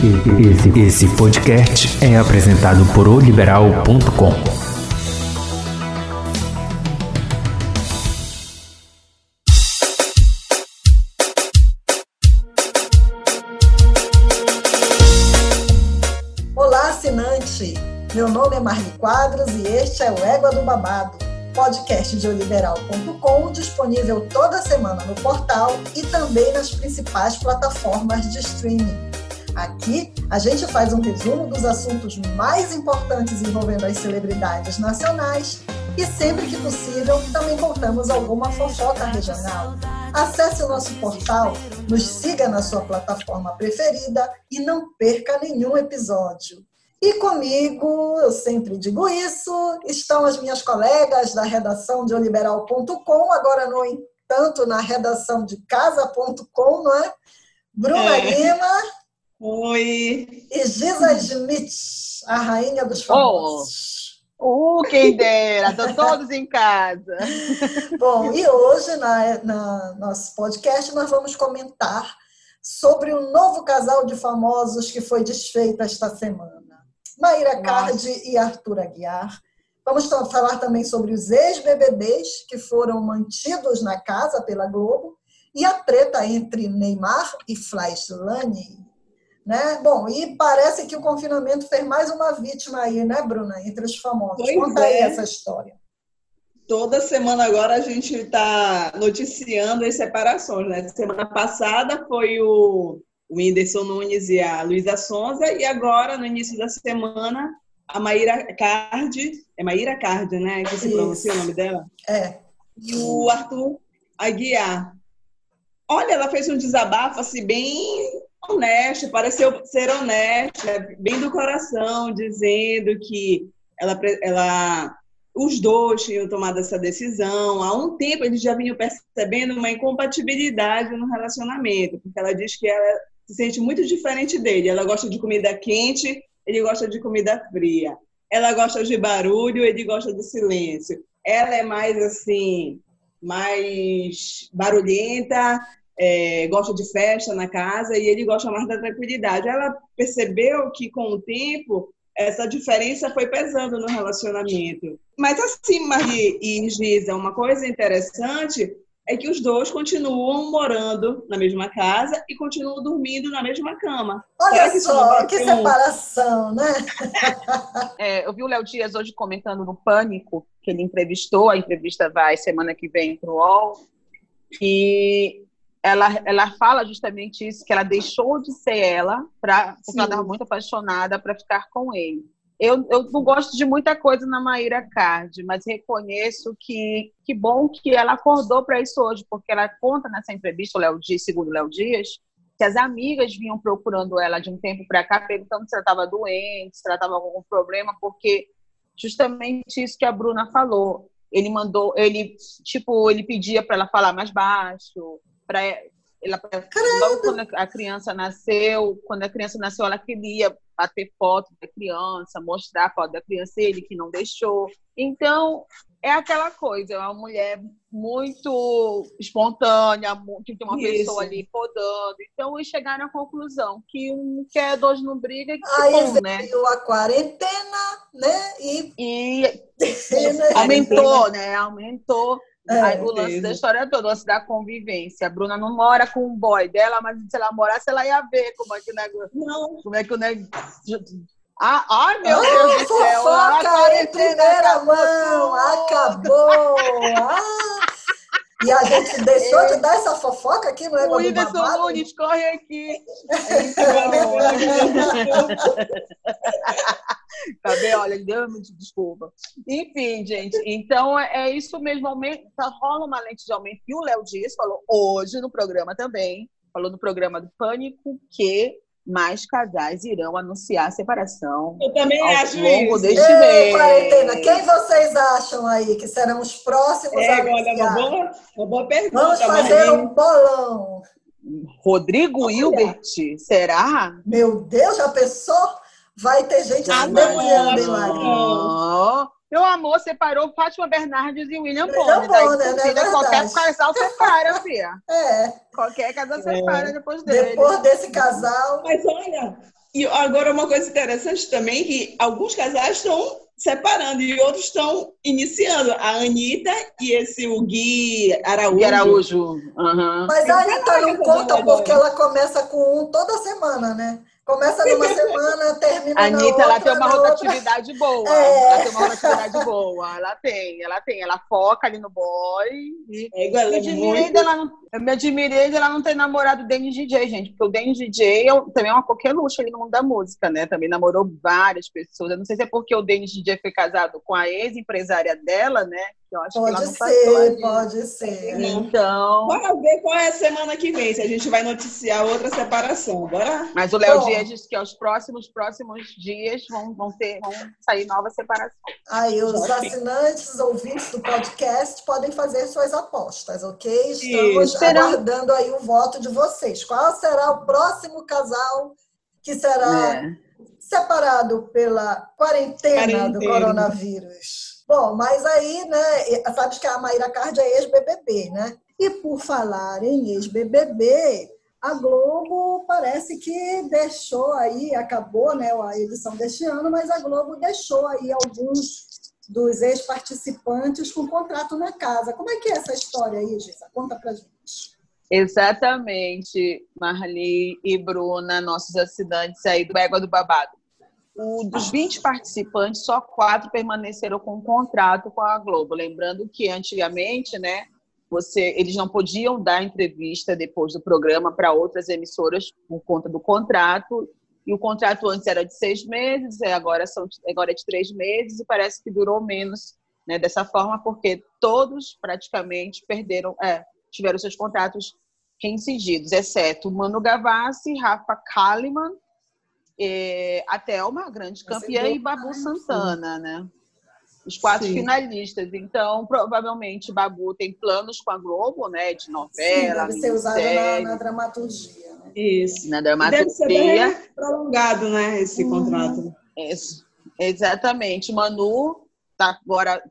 Esse, esse podcast é apresentado por oliberal.com. Olá, assinante! Meu nome é Marli Quadros e este é o Égua do Babado, podcast de oliberal.com, disponível toda semana no portal e também nas principais plataformas de streaming. Aqui a gente faz um resumo dos assuntos mais importantes envolvendo as celebridades nacionais e sempre que possível também contamos alguma fofoca regional. Acesse o nosso portal, nos siga na sua plataforma preferida e não perca nenhum episódio. E comigo, eu sempre digo isso, estão as minhas colegas da redação de oliberal.com, agora, no entanto, na redação de casa.com, não é? Bruna é. Lima. Oi! E Giza Schmidt, a rainha dos famosos. Oh. Uh, quem dera, estão todos em casa. Bom, e hoje, na, na nosso podcast, nós vamos comentar sobre o novo casal de famosos que foi desfeito esta semana. Maíra Cardi e Arthur Aguiar. Vamos falar também sobre os ex-BBBs que foram mantidos na casa pela Globo e a treta entre Neymar e Fleischlane. Né? Bom, e parece que o confinamento fez mais uma vítima aí, né, Bruna, entre os famosos. Pois Conta é. aí essa história. Toda semana agora a gente está noticiando as separações, né? Semana passada foi o, Whindersson Nunes e a Luísa Sonza, e agora, no início da semana, a Maíra Cardi, é Maíra Cardi, né? Que se pronuncia o nome dela? É. E o Arthur Aguiar. Olha, ela fez um desabafo assim, bem honesto, pareceu ser honesta, bem do coração, dizendo que ela, ela, os dois tinham tomado essa decisão. Há um tempo eles já vinham percebendo uma incompatibilidade no relacionamento, porque ela diz que ela se sente muito diferente dele. Ela gosta de comida quente, ele gosta de comida fria. Ela gosta de barulho, ele gosta de silêncio. Ela é mais assim, mais barulhenta, é, gosta de festa na casa e ele gosta mais da tranquilidade. Ela percebeu que com o tempo essa diferença foi pesando no relacionamento. Mas assim, Maria e Giza, uma coisa interessante é que os dois continuam morando na mesma casa e continuam dormindo na mesma cama. Olha que só, que separação, né? é, eu vi o Léo Dias hoje comentando no Pânico, que ele entrevistou, a entrevista vai semana que vem para o UOL, e ela, ela fala justamente isso, que ela deixou de ser ela, pra, porque ela estava muito apaixonada para ficar com ele. Eu, eu não gosto de muita coisa na Maíra Card, mas reconheço que que bom que ela acordou para isso hoje, porque ela conta nessa entrevista, o Léo Dias, segundo o Léo Dias, que as amigas vinham procurando ela de um tempo para cá, perguntando se ela estava doente, se ela estava com algum problema, porque justamente isso que a Bruna falou. Ele mandou, ele tipo, ele pedia para ela falar mais baixo, para ela, logo quando a criança nasceu, quando a criança nasceu, ela queria bater foto da criança, mostrar a foto da criança, ele que não deixou. Então, é aquela coisa, é uma mulher muito espontânea, que tem uma Isso. pessoa ali podando. Então, eles chegaram à conclusão que um quer, dois não briga, que Aí bom, né? a quarentena, né? E, e aumentou, né? Aumentou é, o lance da história toda, o lance da convivência. A Bruna não mora com o boy dela, mas se ela morasse, ela ia ver como é que o negócio. Não. Como é que o negócio. Ah, ai, meu ah, Deus do céu! Fofoca em primeira mão! Acabou! Ah. E a gente deixou de dar essa fofoca aqui, não é? O Whindersson Nunes, corre aqui! Cadê? Olha, Deus desculpa. Enfim, gente, então é, é isso mesmo. Aumenta, tá, rola uma lente de aumento. E o Léo Dias falou hoje no programa também, falou no programa do Pânico, que mais casais irão anunciar a separação Eu também ao acho longo isso. deste Ei, mês. Quarentena, quem vocês acham aí que serão os próximos é, a olha, uma boa, uma boa pergunta. Vamos fazer um bolão. Rodrigo Hilbert, será? Meu Deus, já pensou? Vai ter gente ah, mergulhando, hein, Meu amor, separou Fátima Bernardes e William Bonner. Bonner né? É qualquer casal separa, filha. É. Qualquer casal separa é. depois dele. Depois desse casal. Mas olha, E agora uma coisa interessante também, que alguns casais estão separando e outros estão iniciando. A Anitta e esse o Gui Araújo. Gui Araújo. Uhum. Mas a Anitta não conta porque ela começa com um toda semana, né? Começa numa semana, termina Anitta, na outra. ela tem uma rotatividade boa. É. Ela tem uma rotatividade boa. Ela tem, ela tem. Ela foca ali no boy. E é igual, me, é admirei muito... dela não, eu me admirei dela não ter namorado o Dennis DJ, gente. Porque o Dennis DJ é, também é uma qualquer luxo ali no mundo da música, né? Também namorou várias pessoas. Eu não sei se é porque o Dennis DJ foi casado com a ex-empresária dela, né? Eu acho pode que ela não ser, pode ser. Então. Bora ver qual é a semana que vem, se a gente vai noticiar outra separação. Bora? Mas o Léo Dias disse que aos próximos, próximos dias vão, vão, ter, vão sair novas separações. Aí, os assinantes, os ouvintes do podcast podem fazer suas apostas, ok? Estamos Isso. aguardando aí o voto de vocês. Qual será o próximo casal que será é. separado pela quarentena, quarentena. do coronavírus? Bom, mas aí, né, sabe que a Maíra Card é ex-BBB, né? E por falar em ex-BBB, a Globo parece que deixou aí, acabou né, a edição deste ano, mas a Globo deixou aí alguns dos ex-participantes com contrato na casa. Como é que é essa história aí, Gisa? Conta pra gente. Exatamente, Marli e Bruna, nossos assinantes aí do Égua do Babado o, dos 20 participantes, só quatro permaneceram com contrato com a Globo. Lembrando que antigamente, né, você, eles não podiam dar entrevista depois do programa para outras emissoras por conta do contrato. E o contrato antes era de seis meses, agora, são, agora é de três meses, e parece que durou menos né, dessa forma, porque todos praticamente perderam, é, tiveram seus contratos reincididos, exceto Manu Gavassi, Rafa Kalimann é, a Thelma, grande campeã, e Babu Santana, né? Os quatro Sim. finalistas. Então, provavelmente, Babu tem planos com a Globo, né? De novela. Sim, deve ser usado na, na, dramaturgia. Né? Isso. Na dramaturgia. Deve ser bem prolongado, né? Esse uhum. contrato. Isso. Exatamente. Manu tá agora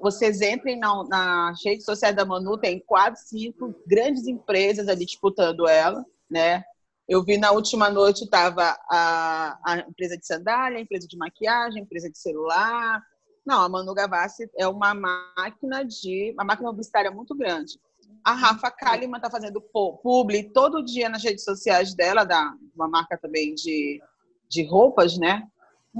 vocês entrem na, nas redes sociais da Manu tem quatro cinco grandes empresas ali disputando ela né eu vi na última noite estava a, a, empresa de sandália, a empresa de maquiagem, a empresa de celular. Não, a Manu Gavassi é uma máquina de uma máquina publicitária muito grande. A Rafa Kalimann está fazendo publi todo dia nas redes sociais dela, da uma marca também de, de roupas, né?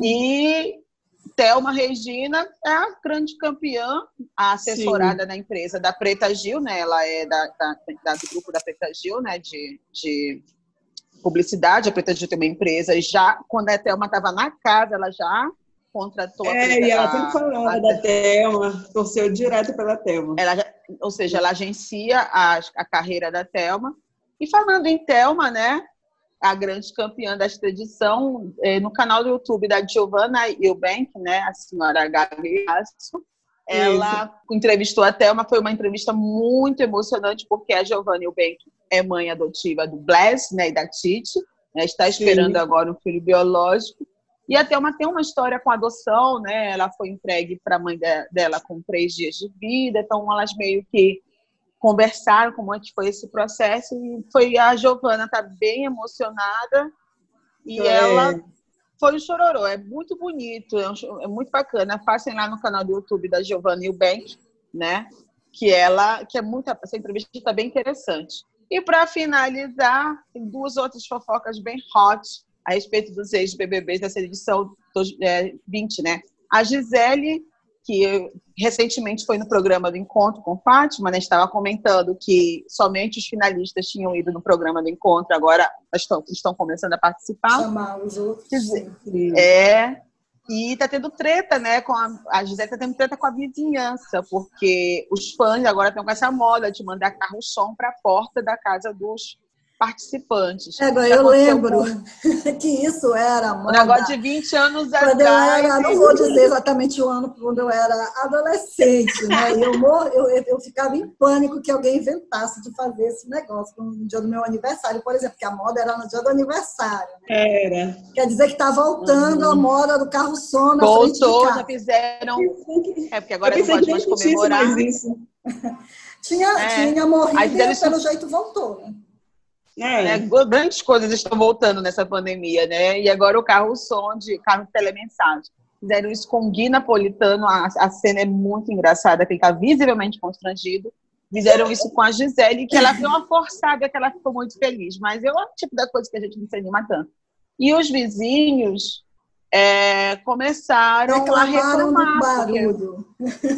E Thelma Regina é a grande campeã, a assessorada Sim. da empresa da Preta Gil, né? Ela é da, da, da, do grupo da Preta Gil, né? De, de publicidade, a Preta Gil tem uma empresa, já quando a Thelma estava na casa, ela já contratou é, a Preta, e ela sempre falava da Thelma, torceu direto pela Thelma. Ela, ou seja, ela agencia a, a carreira da Thelma. E falando em Thelma, né, a grande campeã desta edição, é, no canal do YouTube da Giovanna Eubank, né, a senhora Gabi Aço, ela Isso. entrevistou a Thelma, foi uma entrevista muito emocionante, porque a Giovanna Eubank é mãe adotiva do Bless né, e da Titi, né, está esperando Sim. agora um filho biológico. E a Thelma tem uma história com adoção, né? Ela foi entregue para a mãe de, dela com três dias de vida, então elas meio que conversaram como é que foi esse processo e foi a Giovana tá bem emocionada e é. ela foi o chororô, é muito bonito, é, um, é muito bacana. Passem lá no canal do YouTube da Giovanna Eubank, né? Que ela, que é muito, essa entrevista está bem interessante. E para finalizar, tem duas outras fofocas bem hot a respeito dos ex-BBBs dessa edição 20, é, né? A Gisele, que recentemente foi no programa do Encontro com Fátima, né? Estava comentando que somente os finalistas tinham ido no programa do Encontro, agora estão, estão começando a participar. Chamar os outros. É, e tá tendo treta, né? Com a, a Gisele tá tendo treta com a vizinhança, porque os fãs agora estão com essa moda de mandar carro-som para a porta da casa dos participantes. É, eu lembro com... que isso era moda. Um negócio de 20 anos quando atrás. Eu era, não vou dizer exatamente o ano, quando eu era adolescente, né? E eu, eu, eu ficava em pânico que alguém inventasse de fazer esse negócio no dia do meu aniversário, por exemplo, que a moda era no dia do aniversário. Né? Era. Quer dizer que está voltando uhum. a moda do carro som na Voltou, frente de casa. já fizeram. É, porque agora não pode mais comemorar. tinha, é. tinha morrido e pelo jeito voltou, né? É. Né? Grandes coisas estão voltando nessa pandemia, né? E agora o carro-som de carro de telemensagem. Fizeram isso com Gui Napolitano, a, a cena é muito engraçada, que ele está visivelmente constrangido. Fizeram isso com a Gisele, que ela deu uma forçada, que ela ficou muito feliz. Mas é o tipo da coisa que a gente não se anima tanto. E os vizinhos é, começaram a reclamar. barulho. Porque,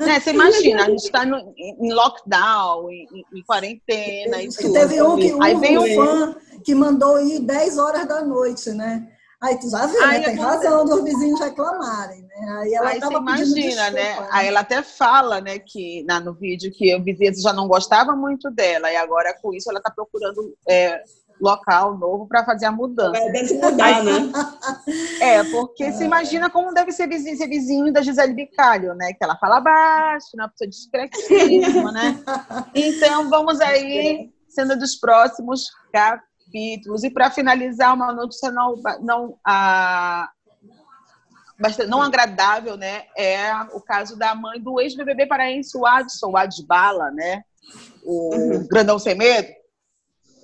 né, você imagina, a gente está em lockdown, em, em quarentena e tudo. Teve um que um, Aí veio um fã que mandou ir 10 horas da noite, né? Aí tu já viu, né? Tem razão dos vizinhos reclamarem, né? Aí ela Aí você imagina, né? né? Aí ela até fala, né, que na, no vídeo que o vizinho já não gostava muito dela, e agora com isso ela está procurando é, local novo para fazer a mudança. Deve mudar, né? É, porque é. se imagina como deve ser vizinho, ser vizinho da Gisele Bicalho, né? Que ela fala baixo, uma pessoa discretíssima, né? Então, vamos aí, sendo dos próximos capítulos. E para finalizar, uma notícia não, não, a, bastante, não agradável, né? É o caso da mãe do ex-BBB paraense, o Adson, o Adbala, né? O uhum. Grandão Sem Medo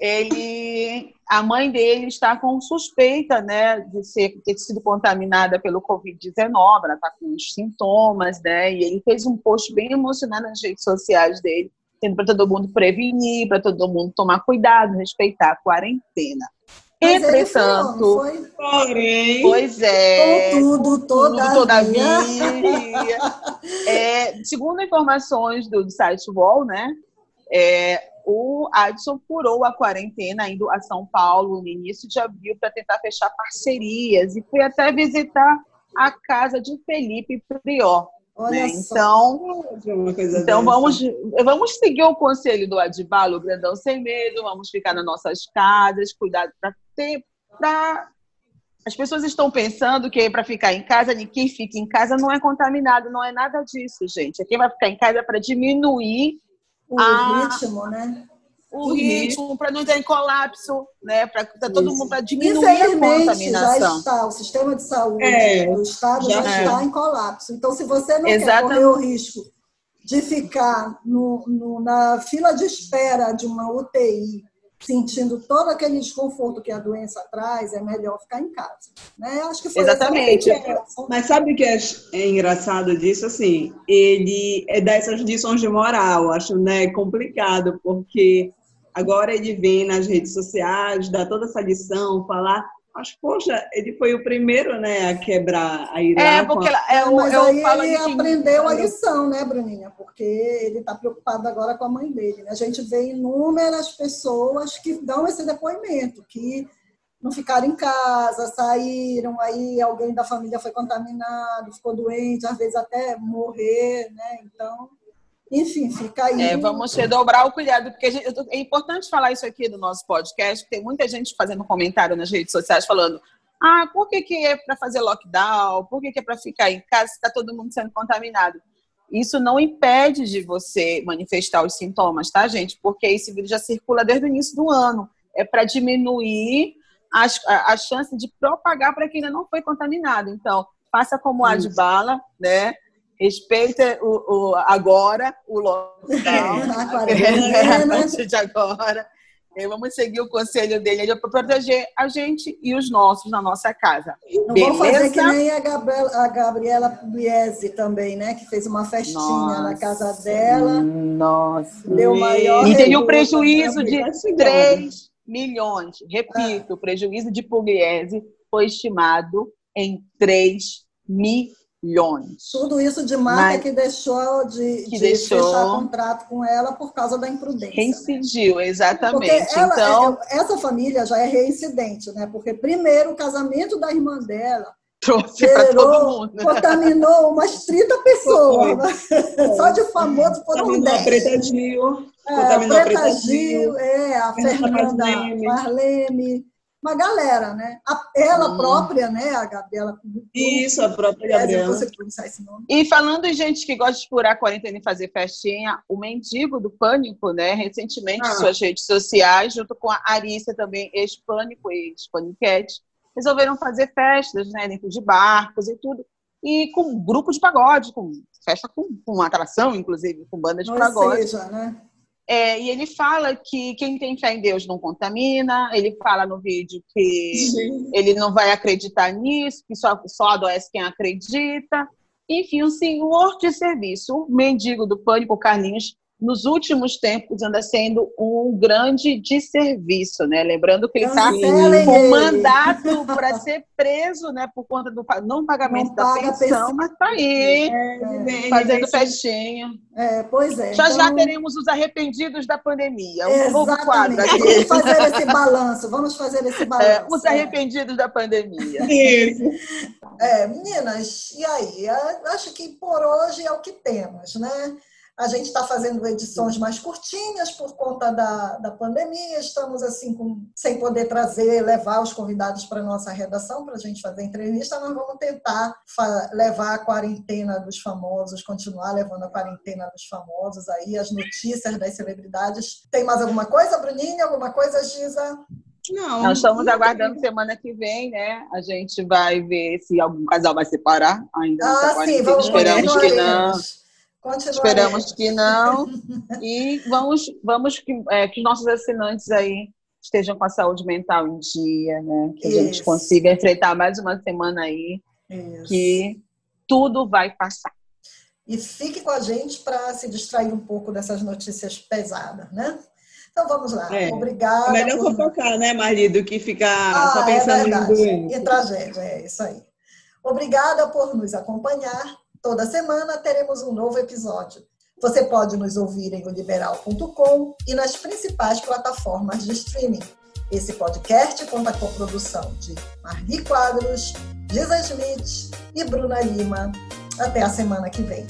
ele, a mãe dele está com suspeita, né, de ser ter sido contaminada pelo Covid-19, ela está com os sintomas, né, e ele fez um post bem emocionado nas redes sociais dele, tendo para todo mundo prevenir, para todo mundo tomar cuidado, respeitar a quarentena. Mas Entretanto, foi, porém, pois é, contudo, todavia, todavia é, segundo informações do, do site Wall, né, é, o Adson furou a quarentena indo a São Paulo no início de abril para tentar fechar parcerias e foi até visitar a casa de Felipe Prior. Né? Então, então vamos, vamos seguir o conselho do Adibalo, grandão sem medo, vamos ficar nas nossas casas, cuidado para ter. Pra... As pessoas estão pensando que para ficar em casa, quem fica em casa não é contaminado, não é nada disso, gente. Quem vai ficar em casa é para diminuir o a, ritmo, né? O, ritmo, para não ter colapso, né? Para tá todo mundo para diminuir a contaminação. já está, o sistema de saúde é, do Estado já, já é. está em colapso. Então, se você não Exatamente. quer correr o risco de ficar no, no, na fila de espera de uma UTI sentindo todo aquele desconforto que a doença traz, é melhor ficar em casa. Né? Acho que foi Exatamente. Mas sabe o que é, é, engraçado disso? Assim, ele é dessas lições de moral, acho né, complicado, porque agora ele vem nas redes sociais, dá toda essa lição, falar mas, poxa, ele foi o primeiro, né, a quebrar a ira. É, porque ela, é, eu, mas eu aí ele aprendeu a lição, né, Bruninha? Porque ele está preocupado agora com a mãe dele. Né? A gente vê inúmeras pessoas que dão esse depoimento, que não ficaram em casa, saíram, aí alguém da família foi contaminado, ficou doente, às vezes até morrer, né? Então, enfim, fica aí. É, vamos redobrar o cuidado, porque gente, é importante falar isso aqui do nosso podcast, tem muita gente fazendo comentário nas redes sociais falando ah, por que, que é para fazer lockdown? Por que, que é para ficar em casa se está todo mundo sendo contaminado? Isso não impede de você manifestar os sintomas, tá, gente? Porque esse vírus já circula desde o início do ano. É para diminuir as, a, a, chance de propagar para quem ainda não foi contaminado. Então, faça como a de bala, né? Respeita o, o agora, o lockdown, é, a partir de agora. E vamos seguir o conselho dele para proteger a gente e os nossos na nossa casa. Não Beleza? vou fazer que nem a Gabriela, a Gabriela Pugliese também, né? Que fez uma festinha nossa, na casa dela. Nossa. Deu maior. E teve um prejuízo de 3 milhões. Repito, ah. o prejuízo de Pugliese foi estimado em 3 milhões milhões. Tudo isso de marca Mas, que deixou de, que de deixou... fechar contrato com ela por causa da imprudência. Reincidiu, exatamente. Ela, então... É, essa família já é reincidente, né? Porque primeiro o casamento da irmã dela trouxe para todo mundo. Contaminou umas 30 pessoas. Só de famoso foram 10. Preta Gil. É, a Preta Gil, é, a Fernanda Marlene uma galera, né? A, ela hum. própria, né? A Gabriela. Isso, a própria Gabriela. E falando em gente que gosta de furar a quarentena e fazer festinha, o mendigo do Pânico, né? Recentemente, ah. suas redes sociais, junto com a Arícia também, ex-Pânico e ex-Paniquete, resolveram fazer festas, né? Dentro de barcos e tudo. E com grupo de pagode, com festa com, com atração, inclusive, com banda de Ou pagode. Seja, né? É, e ele fala que quem tem fé em Deus não contamina, ele fala no vídeo que Sim. ele não vai acreditar nisso, que só, só adoece quem acredita. Enfim, um senhor de serviço, o mendigo do pânico, Carlinhos, nos últimos tempos anda sendo um grande desserviço, né? Lembrando que ele está com mandato para ser preso, né? Por conta do não pagamento não da pensão, mas está aí, é, fazendo festinha. É, pois é. Já então... já teremos os arrependidos da pandemia, um Exatamente. novo quadro aqui. Vamos fazer esse balanço, vamos fazer esse é, balanço. É, os arrependidos da pandemia. Isso. É, meninas, e aí? Acho que por hoje é o que temos, né? A gente está fazendo edições mais curtinhas por conta da, da pandemia, estamos assim com, sem poder trazer, levar os convidados para a nossa redação para a gente fazer entrevista, nós vamos tentar levar a quarentena dos famosos, continuar levando a quarentena dos famosos aí, as notícias das celebridades. Tem mais alguma coisa, Bruninha? Alguma coisa, Giza? Não. Nós estamos aguardando semana que vem, né? A gente vai ver se algum casal vai separar ainda. Ah, sim, vamos Esperamos que não. Esperamos que não. E vamos, vamos que, é, que nossos assinantes aí estejam com a saúde mental em dia, né? Que Isso. a gente consiga enfrentar mais uma semana aí. Isso. Que tudo vai passar. E fique com a gente para se distrair um pouco dessas notícias pesadas, né? Então vamos lá. É. Obrigada. Melhor por... fofocar, né, marido, que ficar ah, só pensando é verdade. em E tragédia, é isso aí. Obrigada por nos acompanhar. Toda semana teremos um novo episódio. Você pode nos ouvir em oliberal.com e nas principais plataformas de streaming. Esse podcast conta com a produção de Marli Quadros, Lisa Schmidt e Bruna Lima. Até a semana que vem.